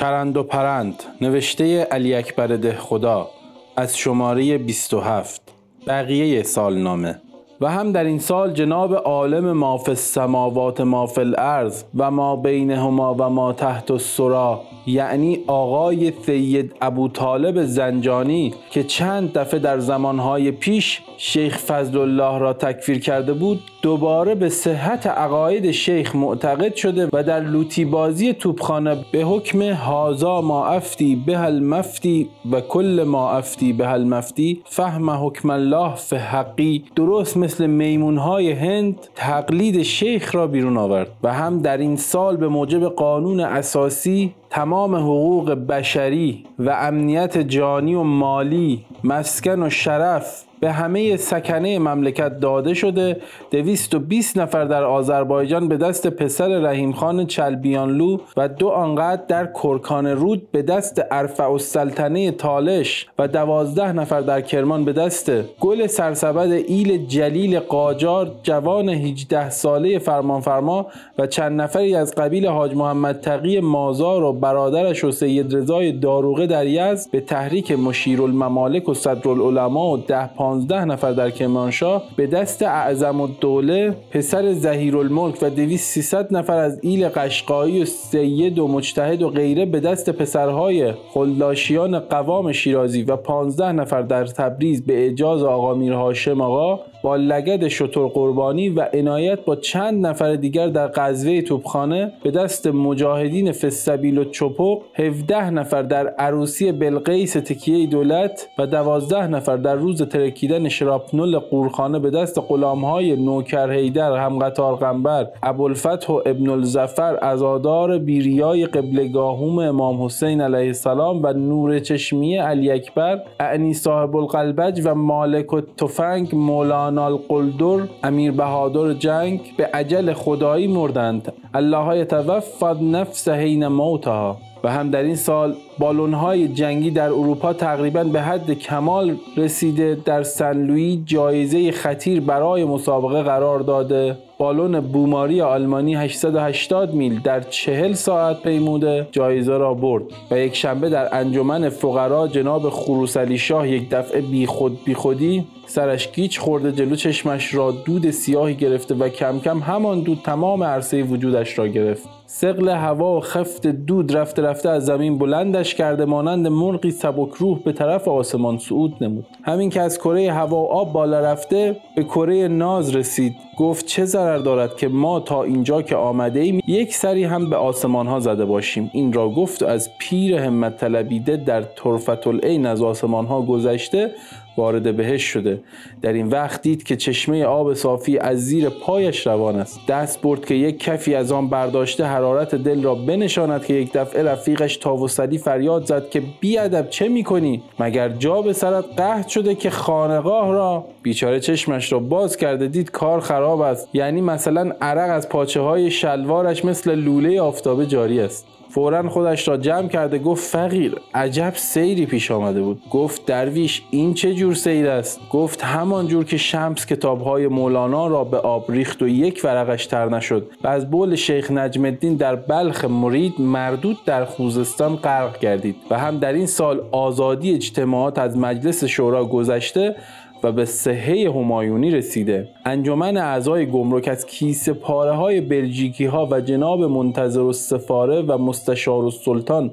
چرند و پرند نوشته علی اکبر ده خدا از شماره 27 بقیه سالنامه. و هم در این سال جناب عالم ما فی السماوات ما فی الارض و ما بینهما و ما تحت السرا یعنی آقای سید ابو طالب زنجانی که چند دفعه در زمانهای پیش شیخ فضل الله را تکفیر کرده بود دوباره به صحت عقاید شیخ معتقد شده و در لوتی بازی توپخانه به حکم هازا ما افتی به المفتی و کل ما افتی به المفتی فهم حکم الله فی حقی درست مثل میمونهای هند تقلید شیخ را بیرون آورد و هم در این سال به موجب قانون اساسی تمام حقوق بشری و امنیت جانی و مالی مسکن و شرف به همه سکنه مملکت داده شده. 220 نفر در آذربایجان به دست پسر رحیم خان چلبیانلو و دو آنقدر در کرکان رود به دست ارفع السلطنه تالش و دوازده نفر در کرمان به دست گل سرسبد ایل جلیل قاجار جوان 18 ساله فرمانفرما و چند نفری از قبیل حاج محمد تقی مازار و برادرش و سید رضای داروغه در یزد به تحریک مشیر الممالک و صدرالعلماء و ده پانزده نفر در کرمانشاه به دست اعظم الدوله پسر زهیر الملک و دویست سیصد نفر از ایل قشقایی و سید و مجتهد و غیره به دست پسرهای خلداشیان قوام شیرازی و پانزده نفر در تبریز به اجاز آقا میر آقا با لگد شطور قربانی و عنایت با چند نفر دیگر در قزوه توپخانه به دست مجاهدین فسبیل و چپق 17 نفر در عروسی بلقیس تکیه دولت و 12 نفر در روز ترکیدن شراپنل قورخانه به دست غلامهای نوکر هیدر هم قطار قنبر ابوالفتح و ابن الزفر ازادار بیریای قبلگاهوم امام حسین علیه السلام و نور چشمی علی اکبر اعنی صاحب القلبج و مالک و تفنگ مولانا القلدر امیر بهادر جنگ به عجل خدایی مردند. الله یتوفد نفس حین موتها. و هم در این سال بالون های جنگی در اروپا تقریبا به حد کمال رسیده در سن جایزه خطیر برای مسابقه قرار داده. بالون بوماری آلمانی 880 میل در 40 ساعت پیموده جایزه را برد و یک شنبه در انجمن فقرا جناب خروس علی شاه یک دفعه بی خود بی خودی سرش گیچ خورده جلو چشمش را دود سیاهی گرفته و کم کم همان دود تمام عرصه وجودش را گرفت. سقل هوا و خفت دود رفته رفته از زمین بلندش کرده مانند مرغی سبک روح به طرف آسمان صعود نمود. همین که از کره هوا و آب بالا رفته به کره ناز رسید. گفت چه ضرر دارد که ما تا اینجا که آمده ایم یک سری هم به آسمان ها زده باشیم. این را گفت از پیر همت طلبیده در طرفت العین از آسمان ها گذشته وارد بهش شده. در این وقت دید که چشمه آب صافی از زیر پایش روان است. دست برد که یک کفی از آن برداشته حرارت دل را بنشاند که یک دفعه رفیقش تاوسلی فریاد زد که بیادب چه می‌کنی؟ مگر جا به سرت قهد شده که خانقاه را بیچاره چشمش را باز کرده؟ دید کار خراب است. یعنی مثلا عرق از پاچه های شلوارش مثل لوله آفتابه جاری است. فورا خودش را جمع کرده گفت فقیر عجب سیری پیش آمده بود. گفت درویش این چه جور سیر است؟ گفت همان جور که شمس کتابهای مولانا را به آب ریخت و یک ورقش تر نشد و از بول شیخ نجم الدین در بلخ مرید مردود در خوزستان غرق گردید و هم در این سال آزادی اجتماعات از مجلس شورا گذشته و به صحه همایونی رسیده. انجمن اعضای گمرک از کیسه پاره های بلژیکی ها و جناب منتظر و سفاره و مستشار و سلطان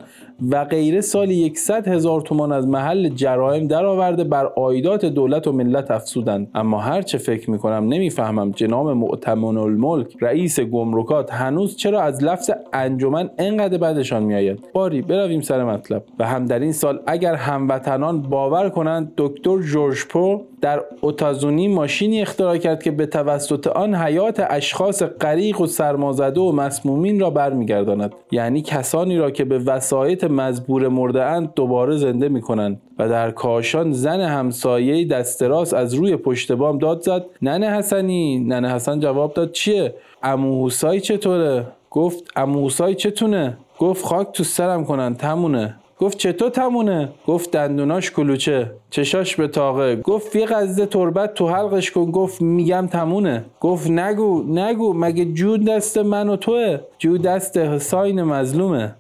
و غیره سالی 100 هزار تومان از محل جرایم درآورده بر عایدات دولت و ملت افسودند اما هر چه فکر می‌کنم نمی‌فهمم جناب معتمن الملک رئیس گمرکات هنوز چرا از لفظ انجمن انقدر بدشان میآید؟ باری برویم سر مطلب. و هم در این سال اگر هموطنان باور کنند دکتر جورج پو در اوتازونی ماشینی اختراع کرد که به توسط آن حیات اشخاص غریق و سرمازده و مسمومین را برمیگرداند. یعنی کسانی را که به وسایط مزبور مرده اند دوباره زنده می کنند و در کاشان زن همسایه دست راست از روی پشت بام داد زد. ننه حسنی. ننه حسن جواب داد. چیه؟ امو حسای چطوره؟ گفت امو حسای چتونه؟ گفت خاک تو سرم کنن تمونه گفت چطور تمونه؟ گفت دندوناش کلوچه. چشاش به تاقه گفت یه قزده تربت تو حلقش کن. گفت میگم تمونه. گفت نگو نگو. مگه جود دست من و توه؟ جود دست حسین مظلومه.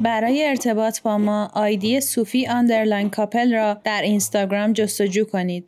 برای ارتباط با ما آیدی صوفی underline کاپل را در اینستاگرام جستجو کنید.